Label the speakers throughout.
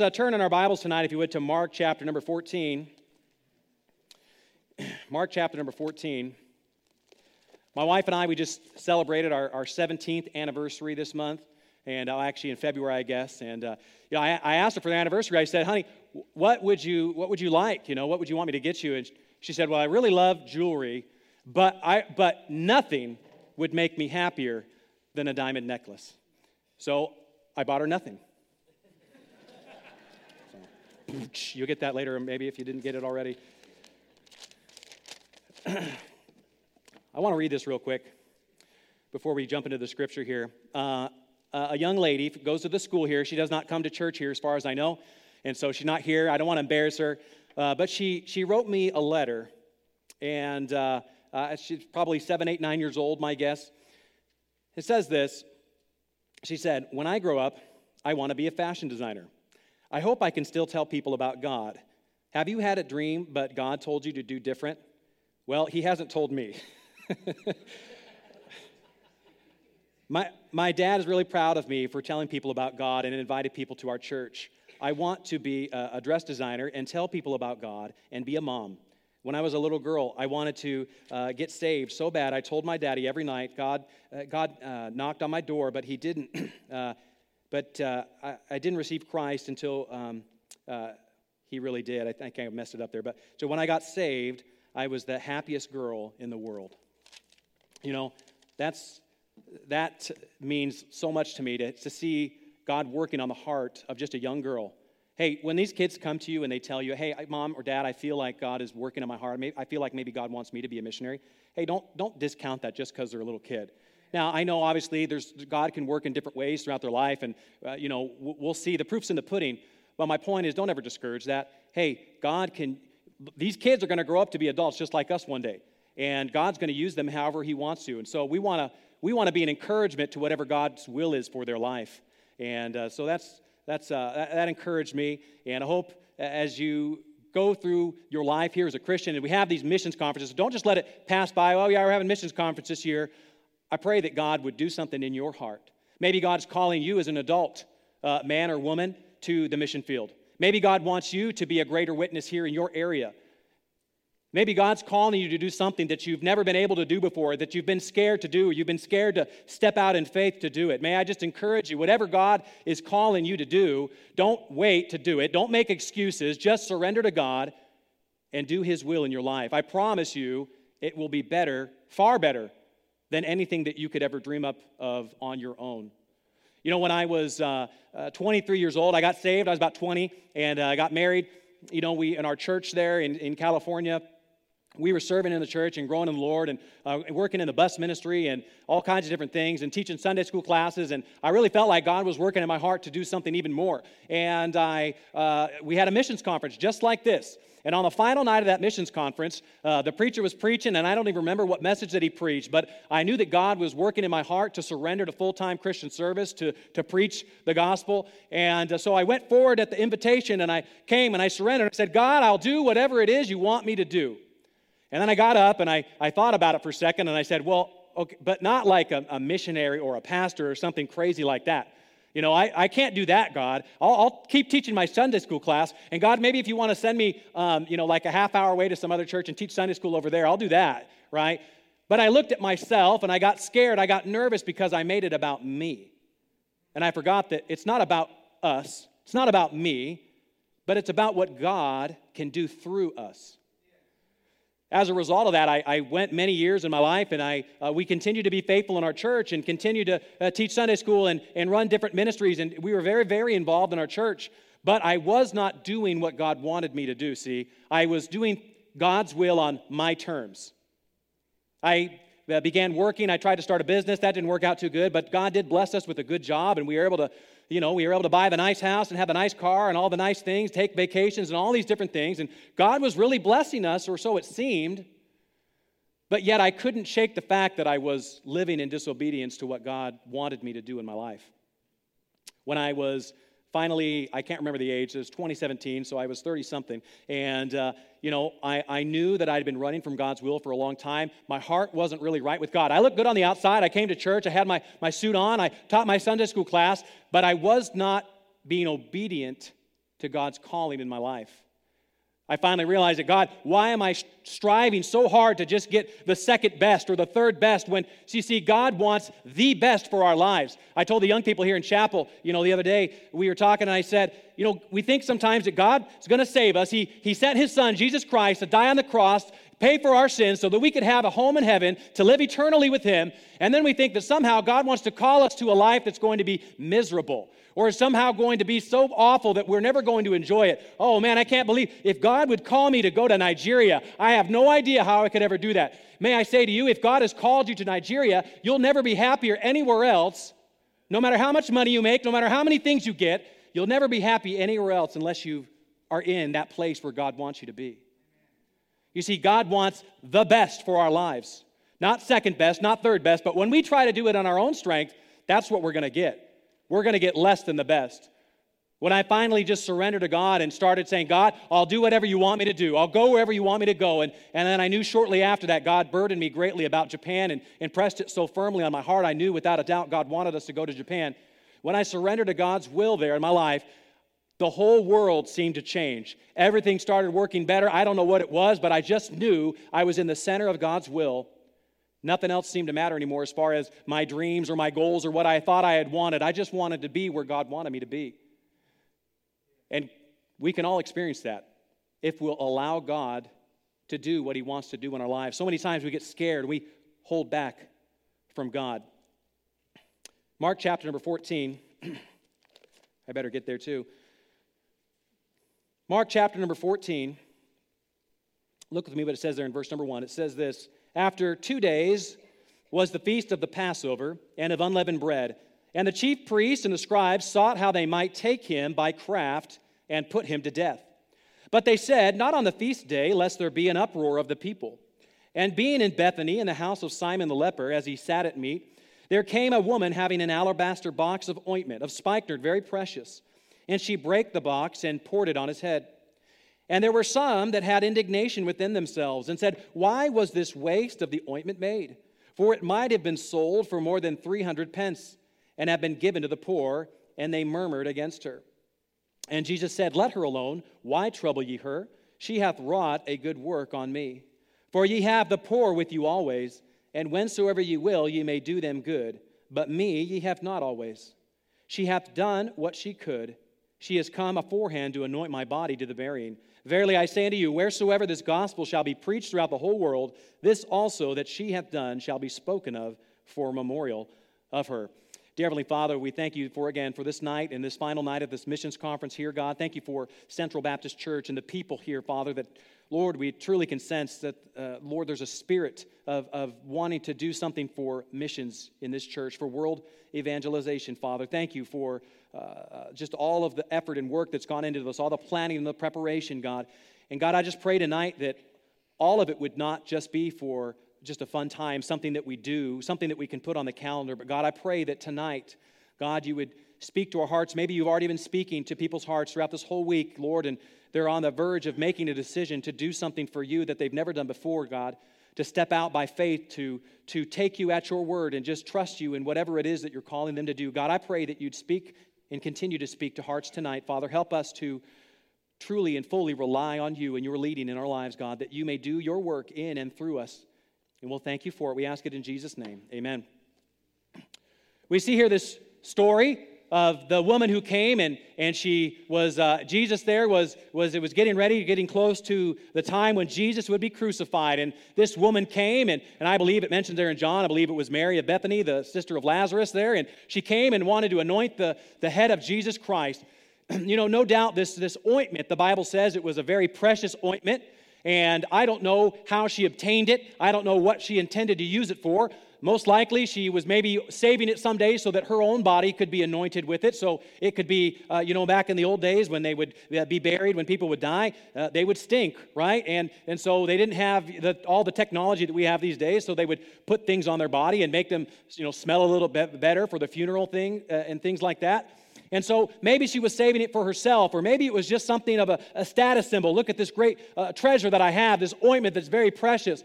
Speaker 1: Uh, turn in our Bibles tonight, if you would, to Mark chapter number 14. Mark chapter number 14. My wife and I, we just celebrated our, our 17th anniversary this month, and uh, actually in February, I guess. And uh, you know, I, I, asked her for the anniversary. I said, "Honey, what would you what would you like? You know, what would you want me to get you?" And she said, "Well, I really love jewelry, but I but nothing would make me happier than a diamond necklace." So I bought her nothing. You'll get that later, maybe if you didn't get it already. I want to read this real quick before we jump into the scripture here. Uh, a young lady goes to the school here. She does not come to church here, as far as I know, and so she's not here. I don't want to embarrass her, uh, but she she wrote me a letter, and uh, uh she's probably seven, eight, nine years old, my guess. It says this. She said, "When I grow up, I want to be a fashion designer." I hope I can still tell people about God. Have you had a dream, but God told you to do different? Well, He hasn't told me. my, my dad is really proud of me for telling people about God and invited people to our church. I want to be a, dress designer and tell people about God and be a mom. When I was a little girl, I wanted to uh, get saved so bad. I told my daddy every night, God, uh, God uh, knocked on my door, but he didn't. But uh, I, I, didn't receive Christ until um, uh, he really did. I think I messed it up there. But so when I got saved, I was the happiest girl in the world. You know, that's that means so much to me to, to see God working on the heart of just a young girl. Hey, when these kids come to you and they tell you, hey, mom or dad, I feel like God is working in my heart. I feel like maybe God wants me to be a missionary. Hey, don't, don't discount that just because they're a little kid. Now, I know obviously there's, God can work in different ways throughout their life, and, uh, you know, we'll see. The proof's in the pudding. But my point is, don't ever discourage that. Hey, God can, these kids are going to grow up to be adults just like us one day. And God's going to use them however He wants to. And so we want to we want to be an encouragement to whatever God's will is for their life. And uh, so that's, that's, uh, that, that encouraged me. And I hope as you go through your life here as a Christian, and we have these missions conferences, don't just let it pass by. Oh, yeah, we're having missions conference this year. I pray that God would do something in your heart. Maybe God's calling you as an adult uh, man or woman to the mission field. Maybe God wants you to be a greater witness here in your area. Maybe God's calling you to do something that you've never been able to do before, that you've been scared to do, or you've been scared to step out in faith to do it. May I just encourage you, whatever God is calling you to do, don't wait to do it. Don't make excuses. Just surrender to God and do His will in your life. I promise you, it will be better, far better than anything that you could ever dream up of on your own. You know, when I was uh, uh, 23 years old, I got saved. I was about 20, and uh, I got married. You know, we in our church there in, in California, we were serving in the church and growing in the Lord and uh, working in the bus ministry and all kinds of different things and teaching Sunday school classes. And I really felt like God was working in my heart to do something even more. And I, uh, we had a missions conference just like this. And on the final night of that missions conference, uh, the preacher was preaching, and I don't even remember what message that he preached, but I knew that God was working in my heart to surrender to full time Christian service, to, to preach the gospel. And uh, so I went forward at the invitation and I came and I surrendered. I said, God, I'll do whatever it is you want me to do. And then I got up and I, I thought about it for a second and I said, well, okay, but not like a, a missionary or a pastor or something crazy like that. You know, I, I can't do that, God. I'll, I'll, keep teaching my Sunday school class. And God, maybe if you want to send me, um, you know, like a half hour away to some other church and teach Sunday school over there, I'll do that, right? But I looked at myself and I got scared. I got nervous because I made it about me. And I forgot that it's not about us, it's not about me, but it's about what God can do through us as a result of that, I, I, went many years in my life, and I, uh, we continued to be faithful in our church and continued to uh, teach Sunday school and, and run different ministries. And we were very, very involved in our church. But I was not doing what God wanted me to do, see. I was doing God's will on my terms. I uh, began working. I tried to start a business. That didn't work out too good, but God did bless us with a good job, and we were able to you know, we were able to buy the nice house and have the nice car and all the nice things, take vacations and all these different things. And God was really blessing us, or so it seemed. But yet I couldn't shake the fact that I was living in disobedience to what God wanted me to do in my life. When I was finally, I can't remember the age, it was 2017, so I was 30 something. And, uh, you know, I, I knew that I'd been running from God's will for a long time. My heart wasn't really right with God. I looked good on the outside. I came to church. I had my, my suit on. I taught my Sunday school class, but I was not being obedient to God's calling in my life. I finally realized that God, why am I striving so hard to just get the second best or the third best when, you see, God wants the best for our lives. I told the young people here in chapel, you know, the other day, we were talking and I said, you know, we think sometimes that God is going to save us. He, he sent his son, Jesus Christ, to die on the cross, pay for our sins so that we could have a home in heaven to live eternally with him. And then we think that somehow God wants to call us to a life that's going to be miserable or is somehow going to be so awful that we're never going to enjoy it. Oh man, I can't believe if God would call me to go to Nigeria, I have no idea how I could ever do that. May I say to you, if God has called you to Nigeria, you'll never be happier anywhere else. No matter how much money you make, no matter how many things you get, you'll never be happy anywhere else unless you are in that place where God wants you to be. You see, God wants the best for our lives. Not second best, not third best, but when we try to do it on our own strength, that's what we're going to get we're going to get less than the best. When I finally just surrendered to God and started saying, God, I'll do whatever you want me to do. I'll go wherever you want me to go. And, and then I knew shortly after that, God burdened me greatly about Japan and impressed it so firmly on my heart. I knew without a doubt God wanted us to go to Japan. When I surrendered to God's will there in my life, the whole world seemed to change. Everything started working better. I don't know what it was, but I just knew I was in the center of God's will Nothing else seemed to matter anymore as far as my dreams or my goals or what I thought I had wanted. I just wanted to be where God wanted me to be. And we can all experience that if we'll allow God to do what He wants to do in our lives. So many times we get scared, we hold back from God. Mark chapter number 14. I better get there too. Mark chapter number 14. Look with me what it says there in verse number 1. It says this after two days was the feast of the Passover and of unleavened bread. And the chief priests and the scribes sought how they might take him by craft and put him to death. But they said, Not on the feast day, lest there be an uproar of the people. And being in Bethany, in the house of Simon the leper, as he sat at meat, there came a woman having an alabaster box of ointment, of spikenard, very precious. And she brake the box and poured it on his head. And there were some that had indignation within themselves and said, Why was this waste of the ointment made? For it might have been sold for more than 300 pence and have been given to the poor. And they murmured against her. And Jesus said, Let her alone. Why trouble ye her? She hath wrought a good work on me. For ye have the poor with you always, and whensoever ye will, ye may do them good. But me ye have not always. She hath done what she could. She is come aforehand to anoint my body to the burying. Verily I say unto you, wheresoever this gospel shall be preached throughout the whole world, this also that she hath done shall be spoken of for memorial of her. Dear Heavenly Father, we thank you for again for this night and this final night of this missions conference here, God. Thank you for Central Baptist Church and the people here, Father, that, Lord, we truly can sense that, uh, Lord, there's a spirit of, of wanting to do something for missions in this church, for world evangelization, Father. Thank you for uh, uh, just all of the effort and work that's gone into this, all the planning and the preparation, God. And God, I just pray tonight that all of it would not just be for just a fun time, something that we do, something that we can put on the calendar. But God, I pray that tonight, God, you would speak to our hearts. Maybe you've already been speaking to people's hearts throughout this whole week, Lord, and they're on the verge of making a decision to do something for you that they've never done before, God, to step out by faith, to, to take you at your word and just trust you in whatever it is that you're calling them to do. God, I pray that you'd speak and continue to speak to hearts tonight. Father, help us to truly and fully rely on you and your leading in our lives, God, that you may do your work in and through us. And we'll thank you for it. We ask it in Jesus' name. Amen. We see here this story of the woman who came and, and she was uh, jesus there was, was it was getting ready getting close to the time when jesus would be crucified and this woman came and, and i believe it mentioned there in john i believe it was mary of bethany the sister of lazarus there and she came and wanted to anoint the, the head of jesus christ you know no doubt this, this ointment the bible says it was a very precious ointment and I don't know how she obtained it. I don't know what she intended to use it for. Most likely, she was maybe saving it someday so that her own body could be anointed with it. So it could be, uh, you know, back in the old days when they would uh, be buried, when people would die, uh, they would stink, right? And, and so they didn't have the, all the technology that we have these days. So they would put things on their body and make them, you know, smell a little bit better for the funeral thing uh, and things like that. And so maybe she was saving it for herself, or maybe it was just something of a, a status symbol. Look at this great uh, treasure that I have, this ointment that's very precious.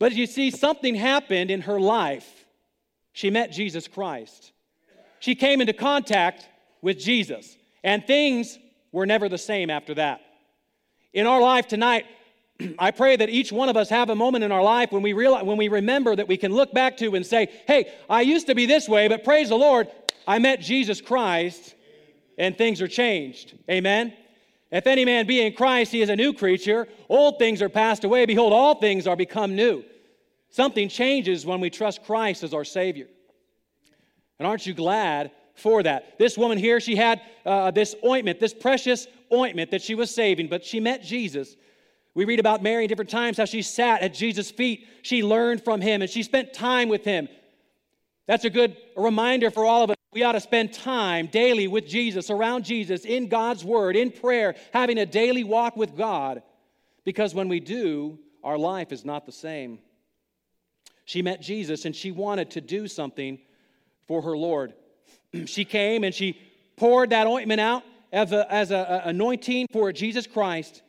Speaker 1: But you see, something happened in her life. She met Jesus Christ. She came into contact with Jesus, and things we're never the same after that. In our life tonight, I pray that each one of us have a moment in our life when we realize, when we remember that we can look back to and say, "Hey, I used to be this way, but praise the Lord, I met Jesus Christ and things are changed." Amen. If any man be in Christ, he is a new creature. Old things are passed away. Behold, all things are become new. Something changes when we trust Christ as our Savior. And aren't you glad for that? This woman here, she had uh, this ointment, this precious ointment that she was saving, but she met Jesus. We read about Mary different times how she sat at Jesus' feet. She learned from him and she spent time with him. That's a good reminder for all of us. We ought to spend time daily with Jesus, around Jesus, in God's Word, in prayer, having a daily walk with God. Because when we do, our life is not the same. She met Jesus and she wanted to do something for her Lord. she came and she poured that ointment out as an anointing for Jesus Christ.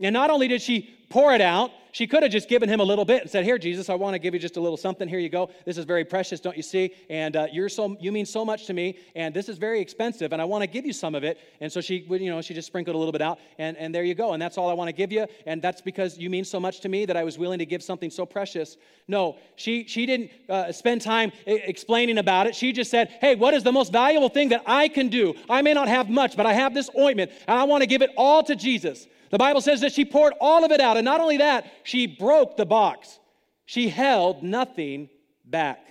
Speaker 1: And not only did she pour it out, she could have just given him a little bit and said, Here, Jesus, I want to give you just a little something. Here you go. This is very precious, don't you see? And uh, you're so, you mean so much to me, and this is very expensive, and I want to give you some of it. And so she, you know, she just sprinkled a little bit out, and, and there you go. And that's all I want to give you. And that's because you mean so much to me that I was willing to give something so precious. No, she, she didn't uh, spend time explaining about it. She just said, Hey, what is the most valuable thing that I can do? I may not have much, but I have this ointment, and I want to give it all to Jesus. The Bible says that she poured all of it out. And not only that, she broke the box, she held nothing back.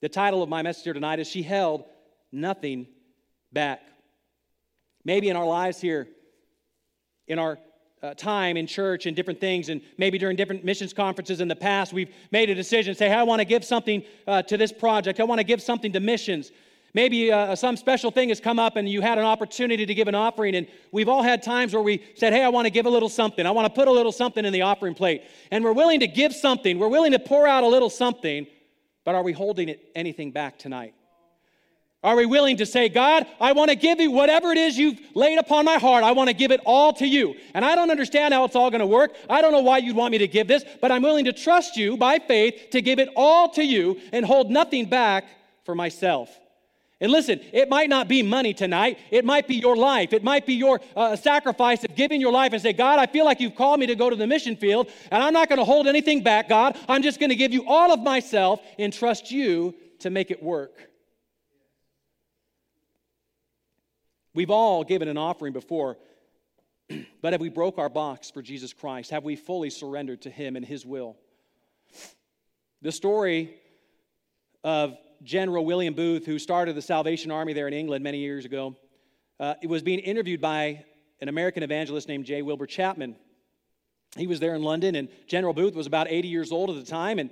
Speaker 1: The title of my message here tonight is She Held Nothing Back. Maybe in our lives here, in our uh, time in church and different things, and maybe during different missions conferences in the past, we've made a decision say, hey, I want to give something uh, to this project. I want to give something to missions. Maybe uh, some special thing has come up and you had an opportunity to give an offering. And we've all had times where we said, Hey, I want to give a little something. I want to put a little something in the offering plate. And we're willing to give something. We're willing to pour out a little something. But are we holding it, anything back tonight? Are we willing to say, God, I want to give you whatever it is you've laid upon my heart. I want to give it all to you. And I don't understand how it's all going to work. I don't know why you'd want me to give this, but I'm willing to trust you by faith to give it all to you and hold nothing back for myself. And listen, it might not be money tonight. It might be your life. It might be your uh, sacrifice of giving your life and say, God, I feel like you've called me to go to the mission field, and I'm not going to hold anything back, God. I'm just going to give you all of myself and trust you to make it work. We've all given an offering before, but have we broke our box for Jesus Christ? Have we fully surrendered to Him and His will? The story of General William Booth, who started the Salvation Army there in England many years ago, uh, was being interviewed by an American evangelist named J. Wilbur Chapman. He was there in London, and General Booth was about 80 years old at the time. And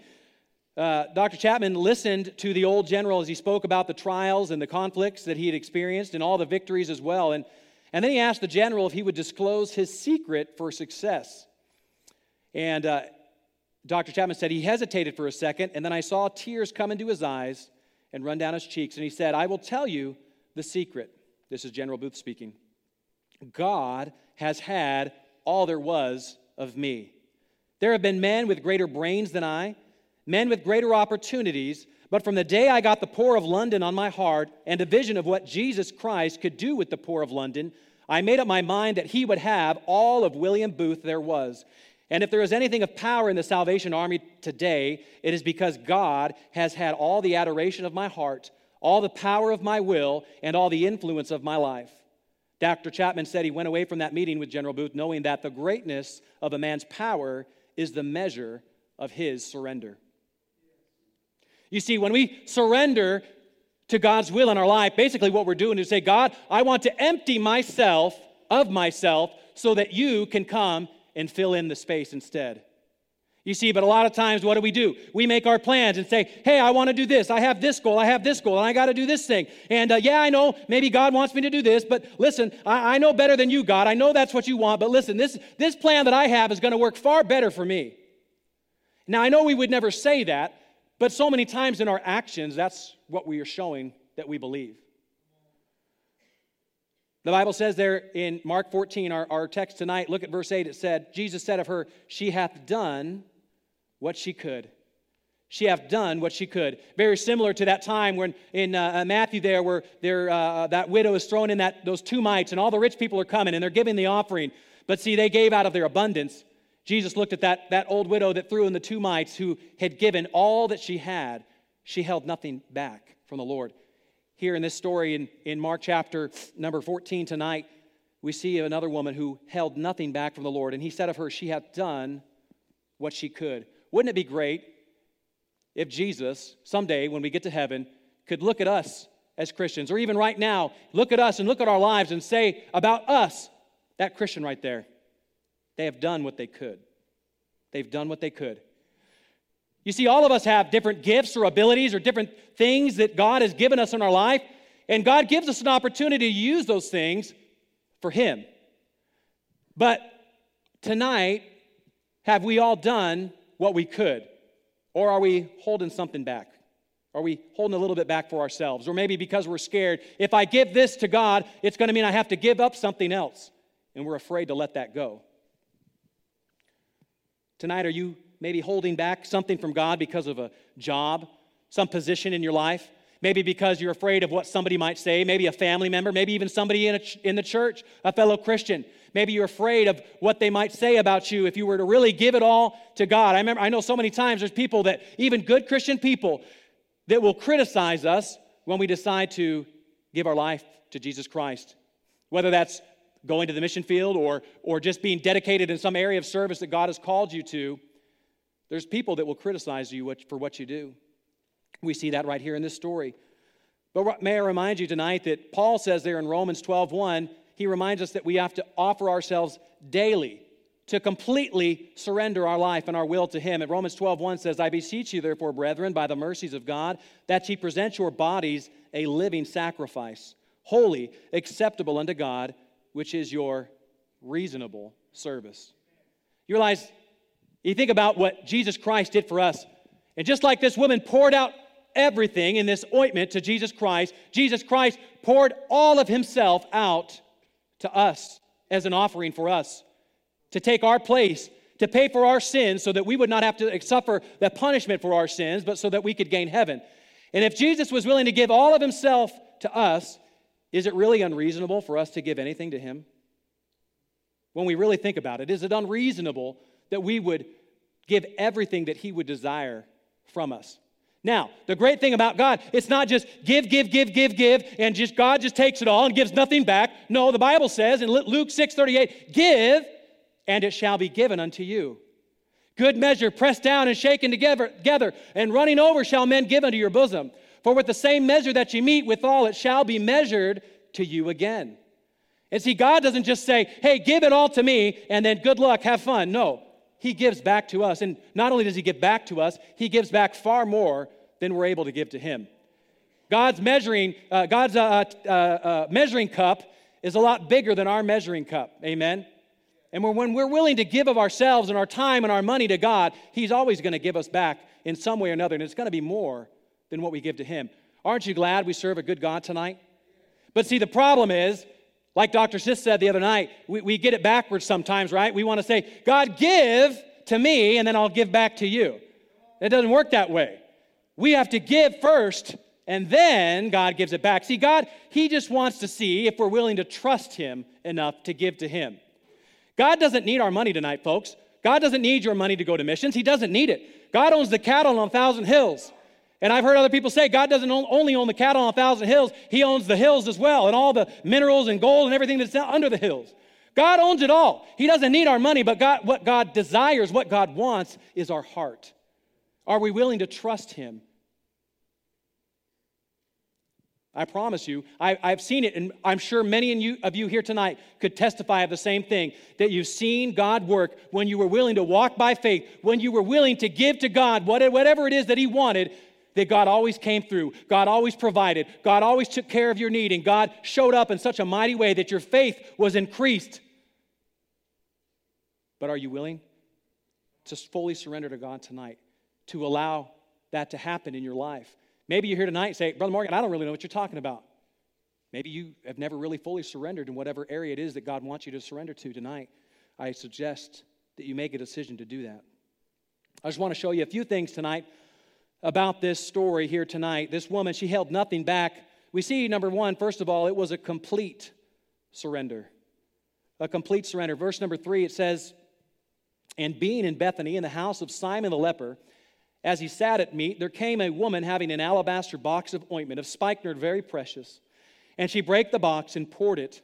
Speaker 1: uh, Dr. Chapman listened to the old general as he spoke about the trials and the conflicts that he had experienced and all the victories as well. And, and then he asked the general if he would disclose his secret for success. And uh, Dr. Chapman said he hesitated for a second, and then I saw tears come into his eyes and run down his cheeks. And he said, I will tell you the secret. This is General Booth speaking. God has had all there was of me. There have been men with greater brains than I, men with greater opportunities, but from the day I got the poor of London on my heart and a vision of what Jesus Christ could do with the poor of London, I made up my mind that he would have all of William Booth there was. And if there is anything of power in the Salvation Army today, it is because God has had all the adoration of my heart, all the power of my will, and all the influence of my life. Dr. Chapman said he went away from that meeting with General Booth knowing that the greatness of a man's power is the measure of his surrender. You see, when we surrender to God's will in our life, basically what we're doing is say, God, I want to empty myself of myself so that you can come and fill in the space instead. You see, but a lot of times, what do we do? We make our plans and say, hey, I want to do this. I have this goal. I have this goal, and I got to do this thing. And uh, yeah, I know maybe God wants me to do this, but listen, I, I know better than you, God. I know that's what you want, but listen, this, this plan that I have is going to work far better for me. Now, I know we would never say that, but so many times in our actions, that's what we are showing that we believe. The Bible says there in Mark 14, our, our text tonight, look at verse 8. It said, Jesus said of her, She hath done what she could. she hath done what she could. Very similar to that time when in uh, uh, Matthew there, where there, uh, that widow is thrown in that, those two mites, and all the rich people are coming and they're giving the offering. But see, they gave out of their abundance. Jesus looked at that, that old widow that threw in the two mites who had given all that she had. She held nothing back from the Lord. Here in this story in, in Mark chapter number 14 tonight, we see another woman who held nothing back from the Lord. And he said of her, She hath done what she could. Wouldn't it be great if Jesus, someday when we get to heaven, could look at us as Christians, or even right now, look at us and look at our lives and say about us, that Christian right there, they have done what they could. They've done what they could. You see, all of us have different gifts or abilities or different things that God has given us in our life, and God gives us an opportunity to use those things for Him. But tonight, have we all done what we could? Or are we holding something back? Are we holding a little bit back for ourselves? Or maybe because we're scared, if I give this to God, it's going to mean I have to give up something else. And we're afraid to let that go. Tonight, are you maybe holding back something from God because of a job, some position in your life? Maybe because you're afraid of what somebody might say, maybe a family member, maybe even somebody in, a, in the church, a fellow Christian. Maybe you're afraid of what they might say about you if you were to really give it all to God. I remember I know so many times there's people that even good Christian people that will criticize us when we decide to give our life to Jesus Christ. Whether that's going to the mission field or or just being dedicated in some area of service that God has called you to, there's people that will criticize you for what you do. We see that right here in this story. But may I remind you tonight that Paul says there in Romans 12:1 he reminds us that we have to offer ourselves daily to completely surrender our life and our will to him. And Romans 12, 1 says, I beseech you, therefore, brethren, by the mercies of God, that ye present your bodies a living sacrifice, holy, acceptable unto God, which is your reasonable service. You realize, you think about what Jesus Christ did for us. And just like this woman poured out everything in this ointment to Jesus Christ, Jesus Christ poured all of himself out to us as an offering for us, to take our place, to pay for our sins so that we would not have to suffer the punishment for our sins, but so that we could gain heaven. And if Jesus was willing to give all of himself to us, is it really unreasonable for us to give anything to him? When we really think about it, is it unreasonable that we would give everything that he would desire from us? Now, the great thing about God, it's not just give, give, give, give, give, and just God just takes it all and gives nothing back. No, the Bible says in Luke 6 38, give, and it shall be given unto you. Good measure, pressed down and shaken together, together, and running over shall men give unto your bosom. For with the same measure that you meet withal, it shall be measured to you again. And see, God doesn't just say, hey, give it all to me, and then good luck, have fun. No, He gives back to us. And not only does He give back to us, He gives back far more than we're able to give to Him. God's measuring, uh, God's uh, uh, uh, measuring cup is a lot bigger than our measuring cup. Amen. And when we're willing to give of ourselves and our time and our money to God, He's always going to give us back in some way or another, and it's going to be more than what we give to Him. Aren't you glad we serve a good God tonight? But see, the problem is, like Dr. Sis said the other night, we, we get it backwards sometimes, right? We want to say, God, give to me, and then I'll give back to you. It doesn't work that way. We have to give first, and then God gives it back. See, God, He just wants to see if we're willing to trust Him enough to give to Him. God doesn't need our money tonight, folks. God doesn't need your money to go to missions. He doesn't need it. God owns the cattle on a thousand hills. And I've heard other people say God doesn't only own the cattle on a thousand hills, He owns the hills as well, and all the minerals and gold and everything that's under the hills. God owns it all. He doesn't need our money, but God, what God desires, what God wants, is our heart. Are we willing to trust Him I promise you, I, have seen it, and I'm sure many you, of you here tonight could testify of the same thing that you've seen God work when you were willing to walk by faith, when you were willing to give to God whatever it is that He wanted, that God always came through. God always provided. God always took care of your need, and God showed up in such a mighty way that your faith was increased. But are you willing to fully surrender to God tonight, to allow that to happen in your life? Maybe you're here tonight and say, Brother Morgan, I don't really know what you're talking about. Maybe you have never really fully surrendered in whatever area it is that God wants you to surrender to tonight. I suggest that you make a decision to do that. I just want to show you a few things tonight about this story here tonight. This woman, she held nothing back. We see, number one, first of all, it was a complete surrender. A complete surrender. Verse number three, it says, And being in Bethany in the house of Simon the leper, as he sat at meat, there came a woman having an alabaster box of ointment of spikenard, very precious. And she brake the box and poured it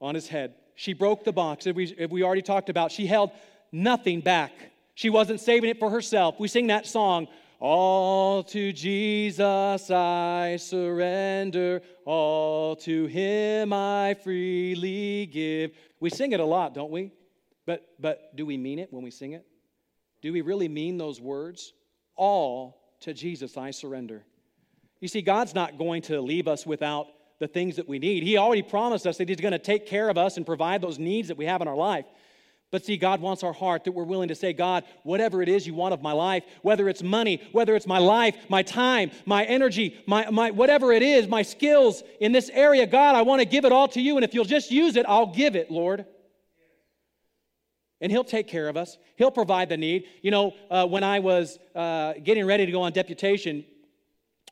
Speaker 1: on his head. She broke the box, as we, as we already talked about. She held nothing back. She wasn't saving it for herself. We sing that song, All to Jesus I surrender, all to him I freely give. We sing it a lot, don't we? But, but do we mean it when we sing it? Do we really mean those words? All to Jesus I surrender. You see, God's not going to leave us without the things that we need. He already promised us that He's going to take care of us and provide those needs that we have in our life. But see, God wants our heart that we're willing to say, God, whatever it is you want of my life, whether it's money, whether it's my life, my time, my energy, my, my whatever it is, my skills in this area, God, I want to give it all to you. And if you'll just use it, I'll give it, Lord. And He'll take care of us. He'll provide the need. You know, uh, when I was uh, getting ready to go on deputation,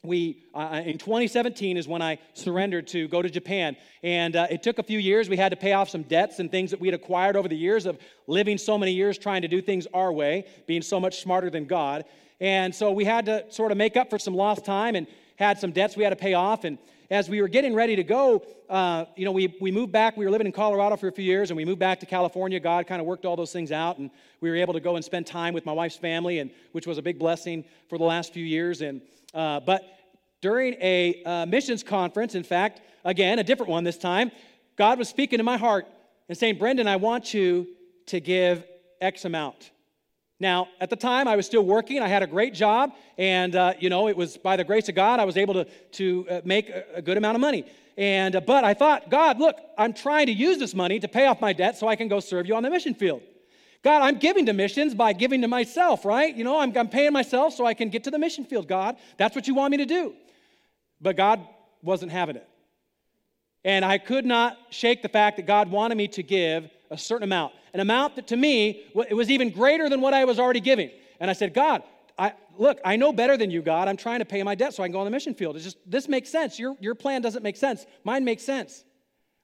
Speaker 1: we uh, in 2017 is when i surrendered to go to japan. And uh, it took a few years. We had to pay off some debts and things that we had acquired over the years of living so many years trying to do things our way being so much smarter than god. And so we had to sort of make up for some lost time and had some debts we had to pay off. And as we were getting ready to go uh, you know we, we moved back. We were living in colorado for a few years and we moved back to california. God kind of worked all those things out and we were able to go and spend time with my wife's family and which was a big blessing for the last few years. And uh, but during a uh, missions conference, in fact, again, a different one this time, God was speaking to my heart and saying, Brendan, I want you to give X amount. Now, at the time, I was still working. I had a great job, and uh, you know, it was by the grace of God I was able to to uh, make a, good amount of money. And uh, but I thought, God, look, I'm trying to use this money to pay off my debt so I can go serve you on the mission field. God, I'm giving to missions by giving to myself, right? You know, I'm, I'm paying myself so I can get to the mission field. God, that's what you want me to do. But God wasn't having it. And I could not shake the fact that God wanted me to give a certain amount, an amount that to me it was even greater than what I was already giving. And I said, God, I, look, I know better than you, God. I'm trying to pay my debt so I can go on the mission field. It's just this makes sense. Your, your plan doesn't make sense. Mine makes sense.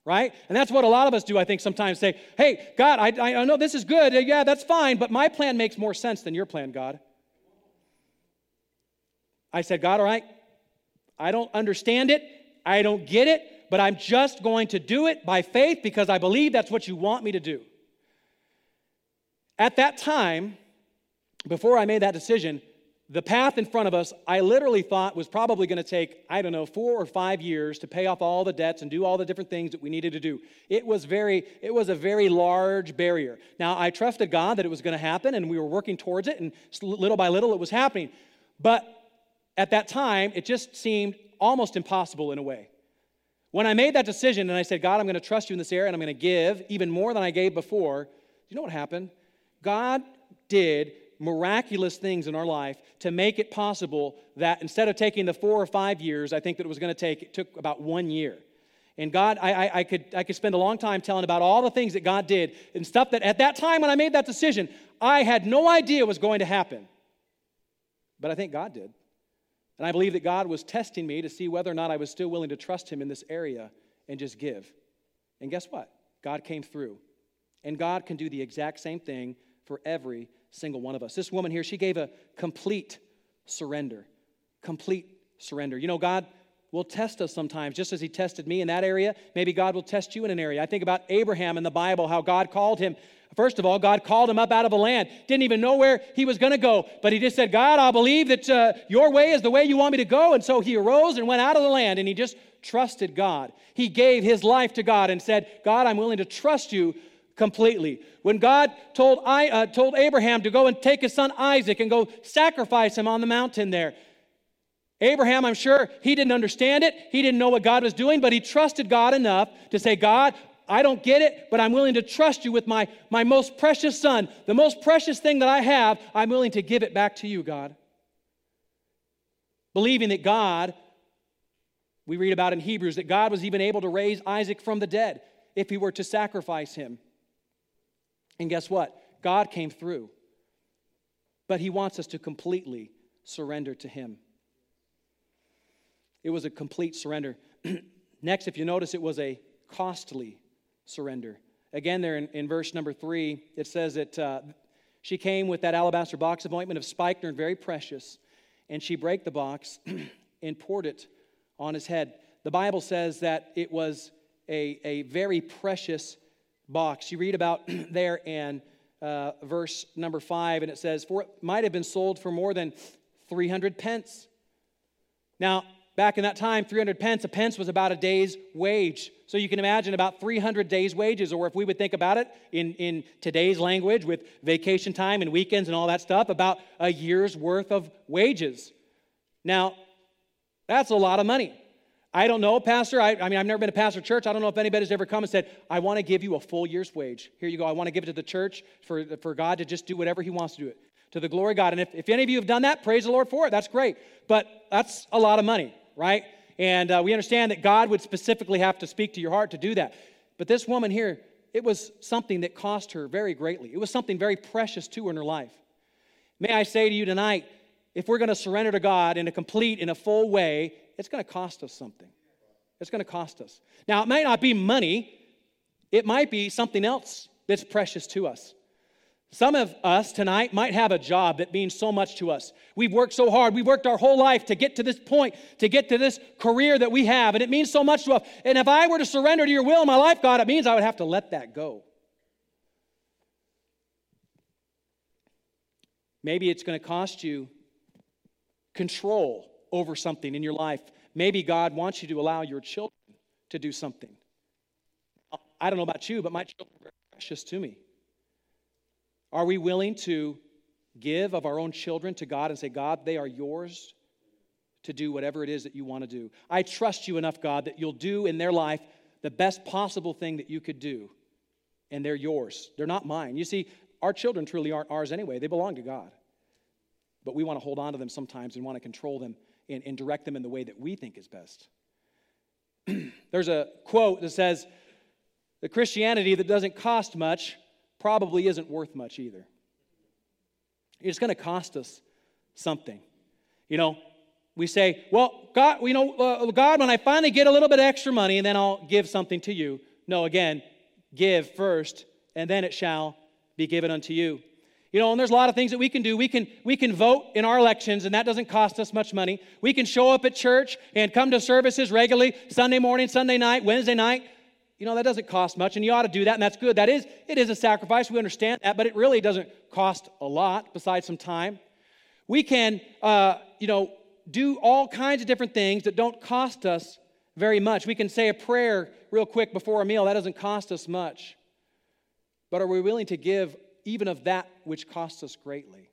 Speaker 1: Right? And that's what a lot of us do, I think, sometimes say, hey, God, I, I know this is good. Yeah, that's fine, but my plan makes more sense than your plan, God. I said, God, all right, I don't understand it, I don't get it, but I'm just going to do it by faith because I believe that's what you want me to do. At that time, before I made that decision, the path in front of us, I literally thought was probably going to take, I don't know, four or five years to pay off all the debts and do all the different things that we needed to do. It was very, it was a very large barrier. Now, I trusted God that it was going to happen and we were working towards it, and little by little it was happening. But at that time, it just seemed almost impossible in a way. When I made that decision and I said, God, I'm going to trust you in this area and I'm going to give even more than I gave before, you know what happened? God did miraculous things in our life to make it possible that instead of taking the four or five years, I think that it was going to take, it took about one year. And God, I, I, I, could, I could spend a long time telling about all the things that God did and stuff that at that time when I made that decision, I had no idea was going to happen. But I think God did. And I believe that God was testing me to see whether or not I was still willing to trust Him in this area and just give. And guess what? God came through. And God can do the exact same thing for every single one of us. This woman here, she gave a complete surrender. Complete surrender. You know, God will test us sometimes, just as He tested me in that area. Maybe God will test you in an area. I think about Abraham in the Bible, how God called him First of all, God called him up out of a land. Didn't even know where he was going to go, but he just said, God, I'll believe that uh, your way is the way you want me to go. And so he arose and went out of the land and he just trusted God. He gave his life to God and said, God, I'm willing to trust you completely. When God told, I, uh, told Abraham to go and take his son Isaac and go sacrifice him on the mountain there, Abraham, I'm sure he didn't understand it. He didn't know what God was doing, but he trusted God enough to say, God, I don't get it, but I'm willing to trust you with my, my most precious son. The most precious thing that I have, I'm willing to give it back to you, God. Believing that God, we read about in Hebrews, that God was even able to raise Isaac from the dead if he were to sacrifice him. And guess what? God came through. But he wants us to completely surrender to Him. It was a complete surrender. Next, if you notice, it was a costly surrender. Again, there in, in verse number three, it says that uh, she came with that alabaster box of ointment of spikenard, very precious, and she brake the box and poured it on his head. The Bible says that it was a, a very precious box. You read about there in uh, verse number five, and it says, For it might have been sold for more than 300 pence. Now, back in that time, 300 pence, a pence was about a day's wage. So you can imagine about 300 days' wages, or if we would think about it in, in today's language with vacation time and weekends and all that stuff, about a year's worth of wages. Now, that's a lot of money. I don't know, Pastor. I, I mean, I've never been a pastor church. I don't know if anybody's ever come and said, I want to give you a full year's wage. Here you go. I want to give it to the church for, for God to just do whatever He wants to do it, to the glory of God. And if, if any of you have done that, praise the Lord for it. That's great. But that's a lot of money, right? And uh, we understand that God would specifically have to speak to your heart to do that. But this woman here, it was something that cost her very greatly. It was something very precious to her in her life. May I say to you tonight, if we're going to surrender to God in a complete, in a full way, it's going to cost us something. It's going to cost us. Now, it might not be money, it might be something else that's precious to us. Some of us tonight might have a job that means so much to us. We've worked so hard. We've worked our whole life to get to this point, to get to this career that we have, and it means so much to us. And if I were to surrender to your will in my life, God, it means I would have to let that go. Maybe it's going to cost you control over something in your life. Maybe God wants you to allow your children to do something. I don't know about you, but my children are precious to me. Are we willing to give of our own children to God and say, God, they are yours to do whatever it is that you want to do? I trust you enough, God, that you'll do in their life the best possible thing that you could do, and they're yours. They're not mine. You see, our children truly aren't ours anyway, they belong to God. But we want to hold on to them sometimes and want to control them and, and direct them in the way that we think is best. There's a quote that says, The Christianity that doesn't cost much probably isn't worth much either. It's going to cost us something. You know, we say, well, God, you know, uh, God, when I finally get a little bit extra money, and then I'll give something to you. No, again, give first, and then it shall be given unto you. You know, and there's a lot of things that we can do. We can, we can vote in our elections, and that doesn't cost us much money. We can show up at church and come to services regularly, Sunday morning, Sunday night, Wednesday night. You know, that doesn't cost much, and you ought to do that, and that's good. That is, it is a sacrifice. We understand that, but it really doesn't cost a lot besides some time. We can, uh, you know, do all kinds of different things that don't cost us very much. We can say a prayer real quick before a meal. That doesn't cost us much. But are we willing to give even of that which costs us greatly.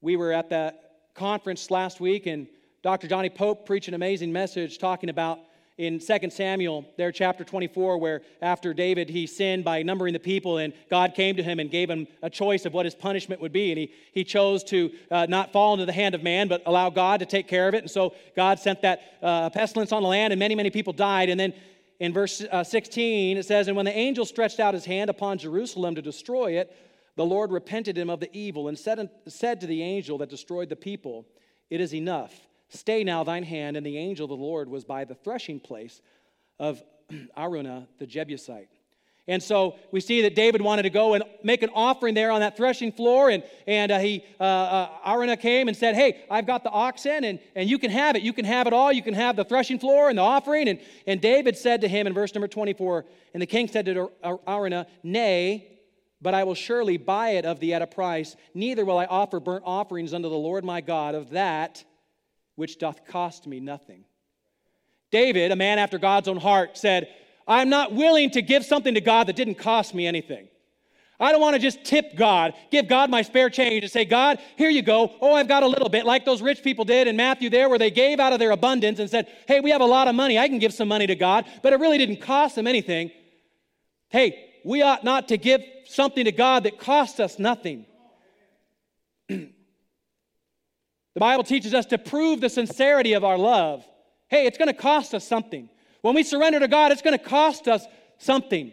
Speaker 1: We were at that conference last week, and Dr. Johnny Pope preached an amazing message talking about in 2 Samuel, there, chapter 24, where after David, he sinned by numbering the people, and God came to him and gave him a choice of what his punishment would be. And he, he chose to uh, not fall into the hand of man, but allow God to take care of it. And so God sent that uh, pestilence on the land, and many, many people died. And then in verse uh, 16, it says, And when the angel stretched out his hand upon Jerusalem to destroy it, the Lord repented him of the evil and said, said to the angel that destroyed the people, It is enough. Stay now thine hand. And the angel of the Lord was by the threshing place of Araunah the Jebusite. And so we see that David wanted to go and make an offering there on that threshing floor. And, and uh, he, uh, uh, came and said, Hey, I've got the oxen, and, and you can have it. You can have it all. You can have the threshing floor and the offering. And, and David said to him in verse number 24, and the king said to Araunah, Nay, but I will surely buy it of thee at a price. Neither will I offer burnt offerings unto the Lord my God of that which doth cost me nothing. David, a man after God's own heart, said, I'm not willing to give something to God that didn't cost me anything. I don't want to just tip God, give God my spare change and say, God, here you go. Oh, I've got a little bit, like those rich people did in Matthew there, where they gave out of their abundance and said, Hey, we have a lot of money. I can give some money to God, but it really didn't cost them anything. Hey, we ought not to give something to God that costs us nothing. the Bible teaches us to prove the sincerity of our love. Hey, it's going to cost us something. When we surrender to God, it's going to cost us something.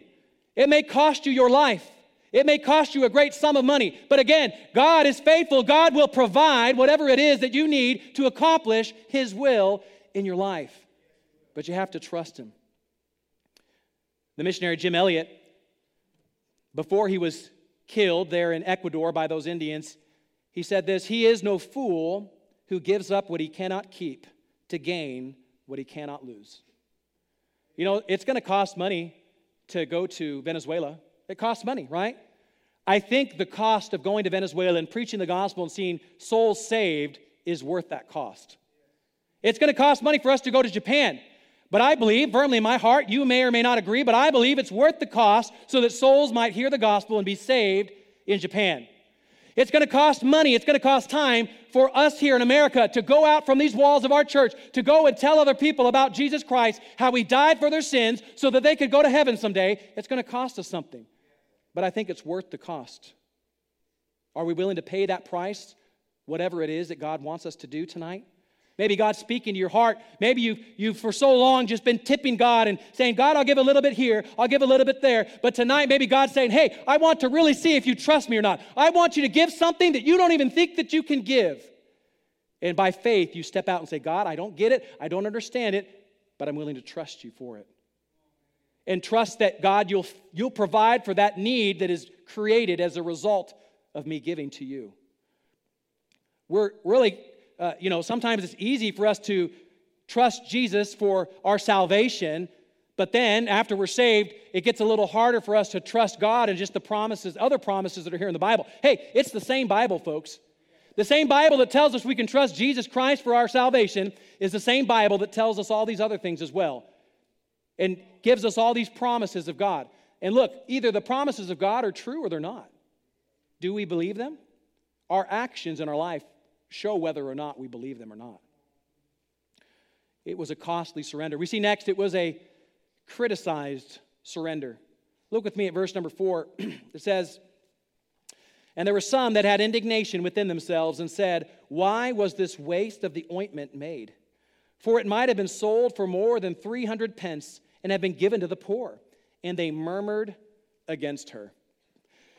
Speaker 1: It may cost you your life. It may cost you a great sum of money, but again, God is faithful. God will provide whatever it is that you need to accomplish His will in your life. But you have to trust Him. The missionary Jim Elliot, before he was killed there in Ecuador by those Indians, he said this He is no fool who gives up what he cannot keep to gain what he cannot lose. You know, it's going to cost money to go to Venezuela. It costs money, right? I think the cost of going to Venezuela and preaching the gospel and seeing souls saved is worth that cost. It's going to cost money for us to go to Japan. But I believe firmly in my heart, you may or may not agree, but I believe it's worth the cost so that souls might hear the gospel and be saved in Japan. It's going to cost money, it's going to cost time for us here in America to go out from these walls of our church, to go and tell other people about Jesus Christ, how he died for their sins so that they could go to heaven someday. It's going to cost us something but I think it's worth the cost. Are we willing to pay that price, whatever it is that God wants us to do tonight? Maybe God's speaking to your heart. Maybe you've, you've for so long just been tipping God and saying, God, I'll give a little bit here, I'll give a little bit there. But tonight, maybe God's saying, hey, I want to really see if you trust me or not. I want you to give something that you don't even think that you can give. And by faith, you step out and say, God, I don't get it, I don't understand it, but I'm willing to trust you for it and trust that God, you'll, you'll provide for that need that is created as a result of me giving to you. We're really, uh, you know, sometimes it's easy for us to trust Jesus for our salvation, but then after we're saved, it gets a little harder for us to trust God and just the promises, other promises that are here in the Bible. Hey, it's the same Bible, folks. The same Bible that tells us we can trust Jesus Christ for our salvation is the same Bible that tells us all these other things as well and gives us all these promises of God. And look, either the promises of God are true or they're not. Do we believe them? Our actions in our life show whether or not we believe them or not. It was a costly surrender. We see next it was a criticized surrender. Look with me at verse number four. it says, And there were some that had indignation within themselves and said, Why was this waste of the ointment made? For it might have been sold for more than 300 pence and have been given to the poor. And they murmured against her.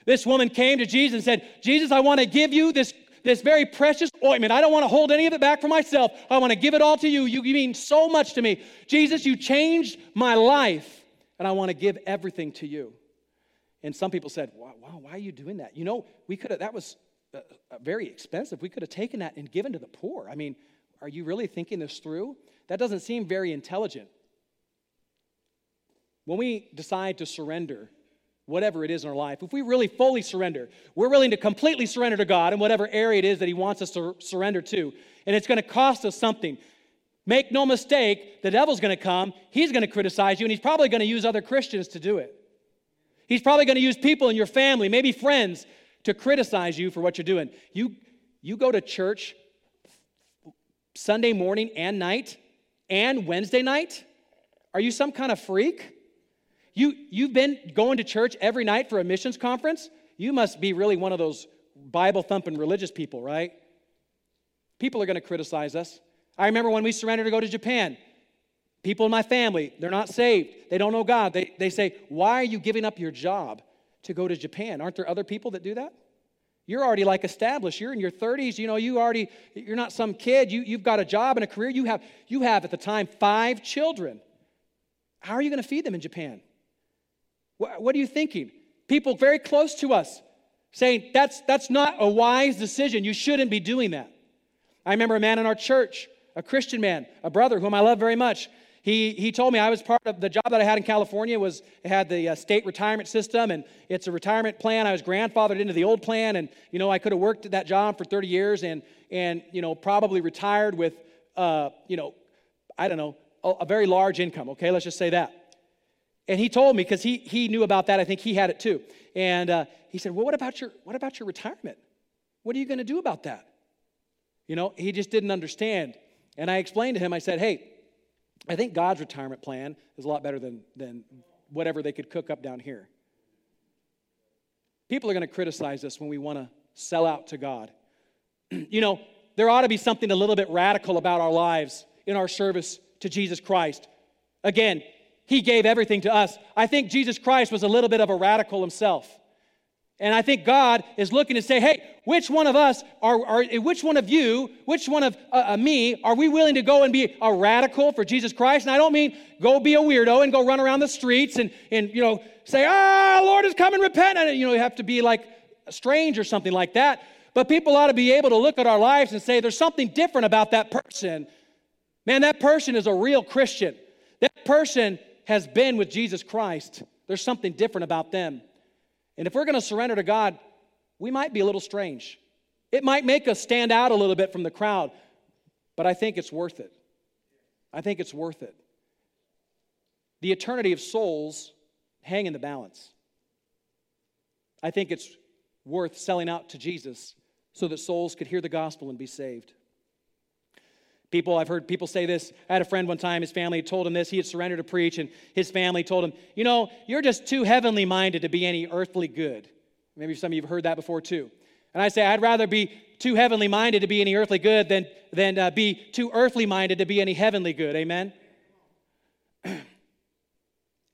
Speaker 1: This woman came to Jesus and said, Jesus, I want to give you this, this very precious ointment. I don't want to hold any of it back for myself. I want to give it all to you. You, mean so much to me. Jesus, you changed my life, and I want to give everything to you. And some people said, wow, wow why are you doing that? You know, we could have, that was uh, uh, very expensive. We could have taken that and given to the poor. I mean, are you really thinking this through? That doesn't seem very intelligent. When we decide to surrender, whatever it is in our life, if we really fully surrender, we're willing to completely surrender to God in whatever area it is that He wants us to surrender to, and it's going to cost us something. Make no mistake, the devil's going to come, he's going to criticize you, and he's probably going to use other Christians to do it. He's probably going to use people in your family, maybe friends, to criticize you for what you're doing. You, you go to church Sunday morning and night and Wednesday night? Are you some kind of freak? You, you've been going to church every night for a missions conference? You must be really one of those Bible thumping religious people, right? People are going to criticize us. I remember when we surrendered to go to Japan. People in my family, they're not saved. They don't know God. They, they say, Why are you giving up your job to go to Japan? Aren't there other people that do that? You're already like established. You're in your 30s. You know, you already, you're not some kid. You, you've got a job and a career. You have, you have at the time five children. How are you going to feed them in Japan? What are you thinking? People very close to us saying, that's, that's not a wise decision. You shouldn't be doing that. I remember a man in our church, a Christian man, a brother whom I love very much. He, he told me I was part of the job that I had in California was had the uh, state retirement system and it's a retirement plan. I was grandfathered into the old plan and you know I could have worked at that job for 30 years and and you know probably retired with uh, you know I don't know a, a very large income. Okay, let's just say that. And he told me, because he, he knew about that, I think he had it too. And uh, he said, Well, what about, your, what about your retirement? What are you going to do about that? You know, he just didn't understand. And I explained to him, I said, Hey, I think God's retirement plan is a lot better than, than whatever they could cook up down here. People are going to criticize us when we want to sell out to God. you know, there ought to be something a little bit radical about our lives in our service to Jesus Christ. Again, he gave everything to us. I think Jesus Christ was a little bit of a radical himself. And I think God is looking to say, hey, which one of us are, are which one of you, which one of uh, uh, me, are we willing to go and be a radical for Jesus Christ? And I don't mean go be a weirdo and go run around the streets and, and you know, say, ah, Lord is coming, repent. And, you know, you have to be like strange or something like that. But people ought to be able to look at our lives and say, there's something different about that person. Man, that person is a real Christian. That person has been with Jesus Christ. There's something different about them. And if we're going to surrender to God, we might be a little strange. It might make us stand out a little bit from the crowd, but I think it's worth it. I think it's worth it. The eternity of souls hang in the balance. I think it's worth selling out to Jesus so that souls could hear the gospel and be saved. People, I've heard people say this. I had a friend one time, his family told him this. He had surrendered to preach, and his family told him, You know, you're just too heavenly minded to be any earthly good. Maybe some of you have heard that before too. And I say, I'd rather be too heavenly minded to be any earthly good than, than uh, be too earthly minded to be any heavenly good. Amen? you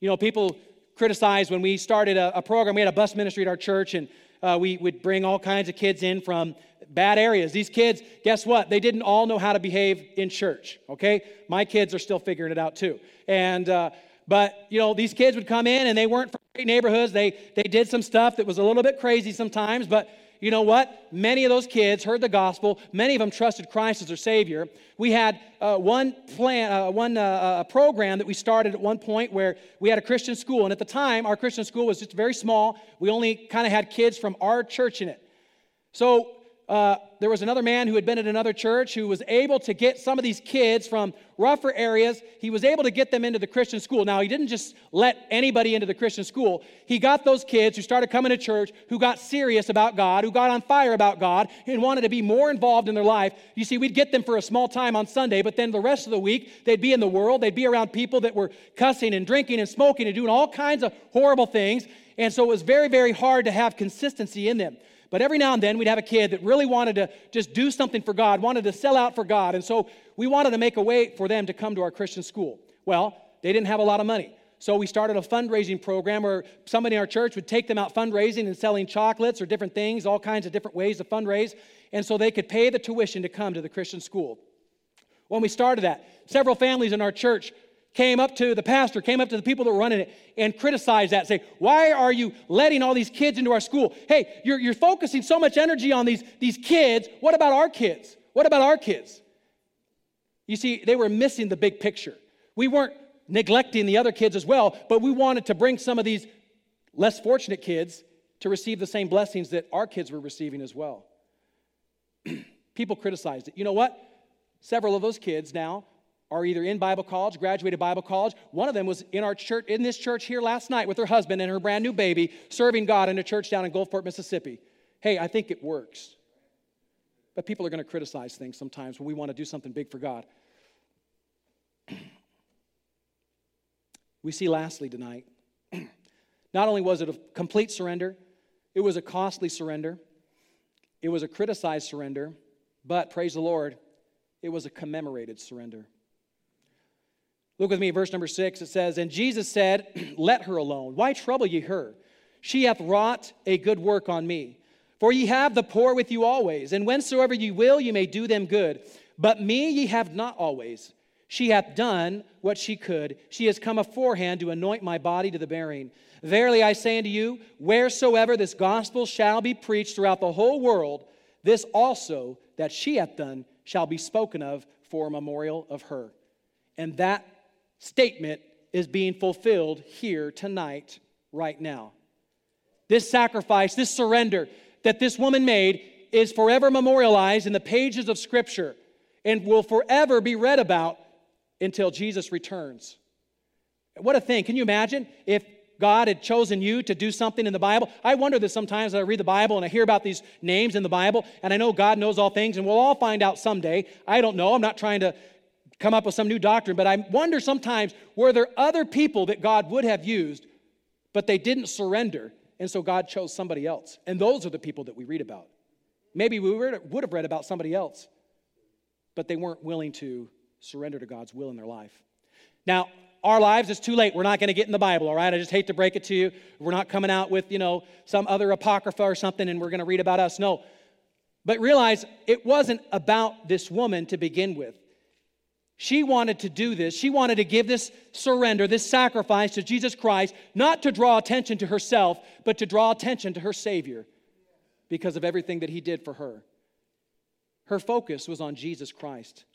Speaker 1: know, people criticize when we started a, a, program. We had a bus ministry at our church, and uh, we would bring all kinds of kids in from bad areas. These kids, guess what? They didn't all know how to behave in church, okay? My kids are still figuring it out too. And, uh, but, you know, these kids would come in and they weren't from great neighborhoods. They, they did some stuff that was a little bit crazy sometimes, but you know what? Many of those kids heard the gospel. Many of them trusted Christ as their Savior. We had uh, one plan, uh, one uh, uh program that we started at one point where we had a Christian school, and at the time, our Christian school was just very small. We only kind of had kids from our church in it. So uh, there was another man who had been at another church who was able to get some of these kids from rougher areas. He was able to get them into the Christian school. Now, he didn't just let anybody into the Christian school. He got those kids who started coming to church, who got serious about God, who got on fire about God, and wanted to be more involved in their life. You see, we'd get them for a small time on Sunday, but then the rest of the week, they'd be in the world. They'd be around people that were cussing and drinking and smoking and doing all kinds of horrible things. And so it was very, very hard to have consistency in them. But every now and then we'd have a kid that really wanted to just do something for God, wanted to sell out for God. And so we wanted to make a way for them to come to our Christian school. Well, they didn't have a lot of money. So we started a fundraising program where somebody in our church would take them out fundraising and selling chocolates or different things, all kinds of different ways to fundraise. And so they could pay the tuition to come to the Christian school. When we started that, several families in our church came up to the pastor, came up to the people that were running it, and criticized that. Say, why are you letting all these kids into our school? Hey, you're, you're focusing so much energy on these, these kids. What about our kids? What about our kids? You see, they were missing the big picture. We weren't neglecting the other kids as well, but we wanted to bring some of these less fortunate kids to receive the same blessings that our kids were receiving as well. People criticized it. You know what? Several of those kids now are either in Bible college, graduated Bible college. One of them was in our church, in this church here last night with her husband and her brand new baby, serving God in a church down in Gulfport, Mississippi. Hey, I think it works. But people are going to criticize things sometimes when we want to do something big for God. we see lastly tonight, not only was it a complete surrender, it was a costly surrender, it was a criticized surrender, but praise the Lord, it was a commemorated surrender. Look with me verse number six. It says, And Jesus said, Let her alone. Why trouble ye her? She hath wrought a good work on me. For ye have the poor with you always, and whensoever ye will, ye may do them good. But me ye have not always. She hath done what she could. She has come aforehand to anoint my body to the burying. Verily I say unto you, wheresoever this gospel shall be preached throughout the whole world, this also that she hath done shall be spoken of for a memorial of her. And that statement is being fulfilled here tonight, right now. This sacrifice, this surrender that this woman made is forever memorialized in the pages of Scripture and will forever be read about until Jesus returns. What a thing. Can you imagine if God had chosen you to do something in the Bible? I wonder this sometimes I read the Bible and I hear about these names in the Bible, and I know God knows all things, and we'll all find out someday. I don't know. I'm not trying to come up with some new doctrine, but I wonder sometimes were there other people that God would have used, but they didn't surrender, and so God chose somebody else. And those are the people that we read about. Maybe we would have read about somebody else, but they weren't willing to surrender to God's will in their life. Now, our lives, it's too late. We're not going to get in the Bible, all right? I just hate to break it to you. We're not coming out with, you know, some other apocrypha or something and we're going to read about us. No. But realize it wasn't about this woman to begin with. She wanted to do this. She wanted to give this surrender, this sacrifice to Jesus Christ, not to draw attention to herself, but to draw attention to her Savior because of everything that He did for her. Her focus was on Jesus Christ.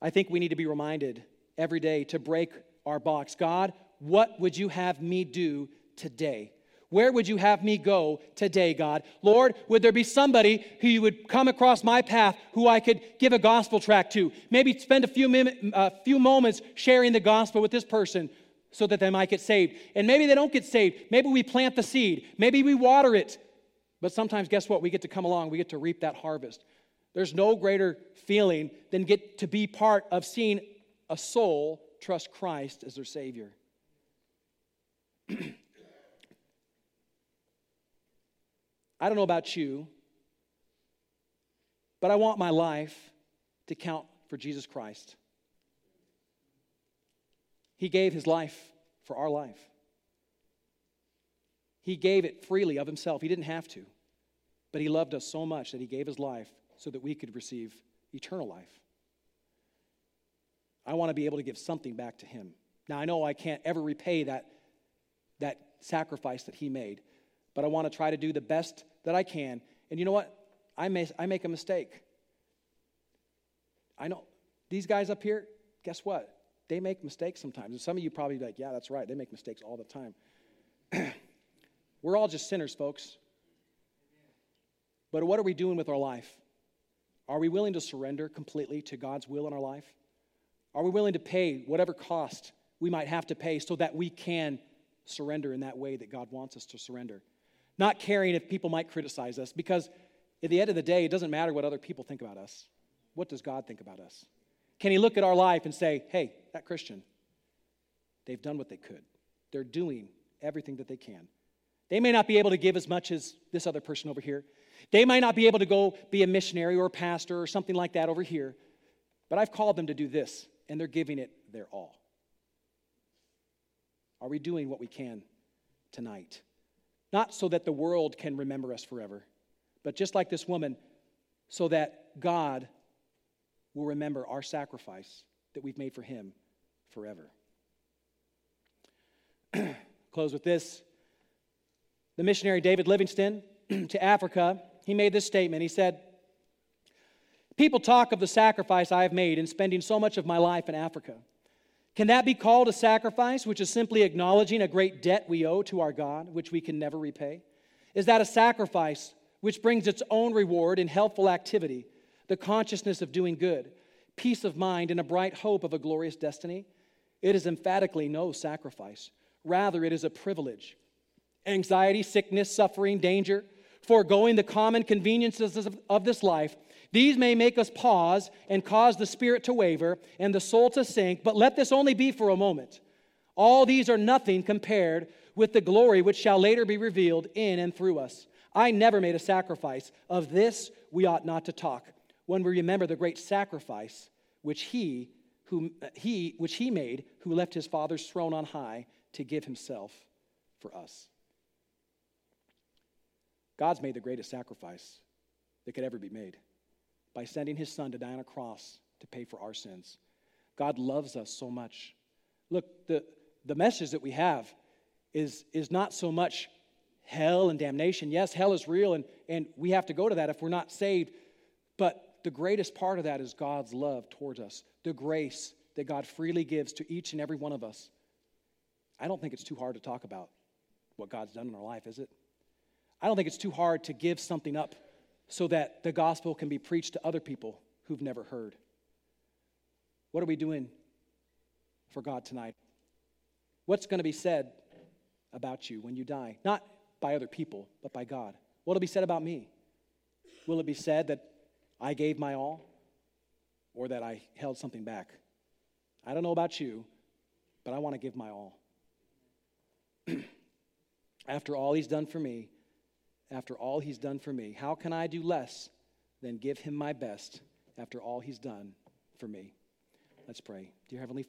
Speaker 1: I think we need to be reminded every day to break our box. God, what would you have me do today? Where would you have me go today, God? Lord, would there be somebody who you would come across my path who I could give a gospel tract to? Maybe spend a few, mim- a few moments sharing the gospel with this person so that they might get saved. And maybe they don't get saved. Maybe we plant the seed. Maybe we water it. But sometimes, guess what? We get to come along, we get to reap that harvest. There's no greater feeling than get to be part of seeing a soul trust Christ as their Savior. I don't know about you, but I want my life to count for Jesus Christ. He gave his life for our life. He gave it freely of himself. He didn't have to, but he loved us so much that he gave his life so that we could receive eternal life. I want to be able to give something back to him. Now, I know I can't ever repay that, that sacrifice that he made, but I want to try to do the best that I can. And you know what? I, may, I make a mistake. I know these guys up here, guess what? They make mistakes sometimes. And some of you probably be like, yeah, that's right. They make mistakes all the time. We're all just sinners, folks. But what are we doing with our life? Are we willing to surrender completely to God's will in our life? Are we willing to pay whatever cost we might have to pay so that we can surrender in that way that God wants us to surrender? Not caring if people might criticize us, because at the end of the day, it doesn't matter what other people think about us. What does God think about us? Can He look at our life and say, hey, that Christian, they've done what they could, they're doing everything that they can. They may not be able to give as much as this other person over here. They might not be able to go be a missionary or a pastor or something like that over here, but I've called them to do this, and they're giving it their all. Are we doing what we can tonight? Not so that the world can remember us forever, but just like this woman, so that God will remember our sacrifice that we've made for Him forever. Close with this. The missionary David Livingstone to Africa, he made this statement. He said, People talk of the sacrifice I have made in spending so much of my life in Africa. Can that be called a sacrifice, which is simply acknowledging a great debt we owe to our God, which we can never repay? Is that a sacrifice which brings its own reward in helpful activity, the consciousness of doing good, peace of mind, and a bright hope of a glorious destiny? It is emphatically no sacrifice. Rather, it is a privilege. Anxiety, sickness, suffering, danger, foregoing the common conveniences of this life, these may make us pause and cause the spirit to waver and the soul to sink, but let this only be for a moment. All these are nothing compared with the glory which shall later be revealed in and through us. I never made a sacrifice. Of this we ought not to talk when we remember the great sacrifice which he, who, uh, he, which he made, who left his Father's throne on high to give himself for us. God's made the greatest sacrifice that could ever be made by sending his son to die on a cross to pay for our sins. God loves us so much. Look, the, the message that we have is, is not so much hell and damnation. Yes, hell is real, and, and we have to go to that if we're not saved. But the greatest part of that is God's love towards us, the grace that God freely gives to each and every one of us. I don't think it's too hard to talk about what God's done in our life, is it? I don't think it's too hard to give something up so that the gospel can be preached to other people who've never heard. What are we doing for God tonight? What's going to be said about you when you die? Not by other people, but by God. What'll be said about me? Will it be said that I gave my all or that I held something back? I don't know about you, but I want to give my all. After all he's done for me, after all he's done for me? How can I do less than give him my best after all he's done for me? Let's pray. Dear Heavenly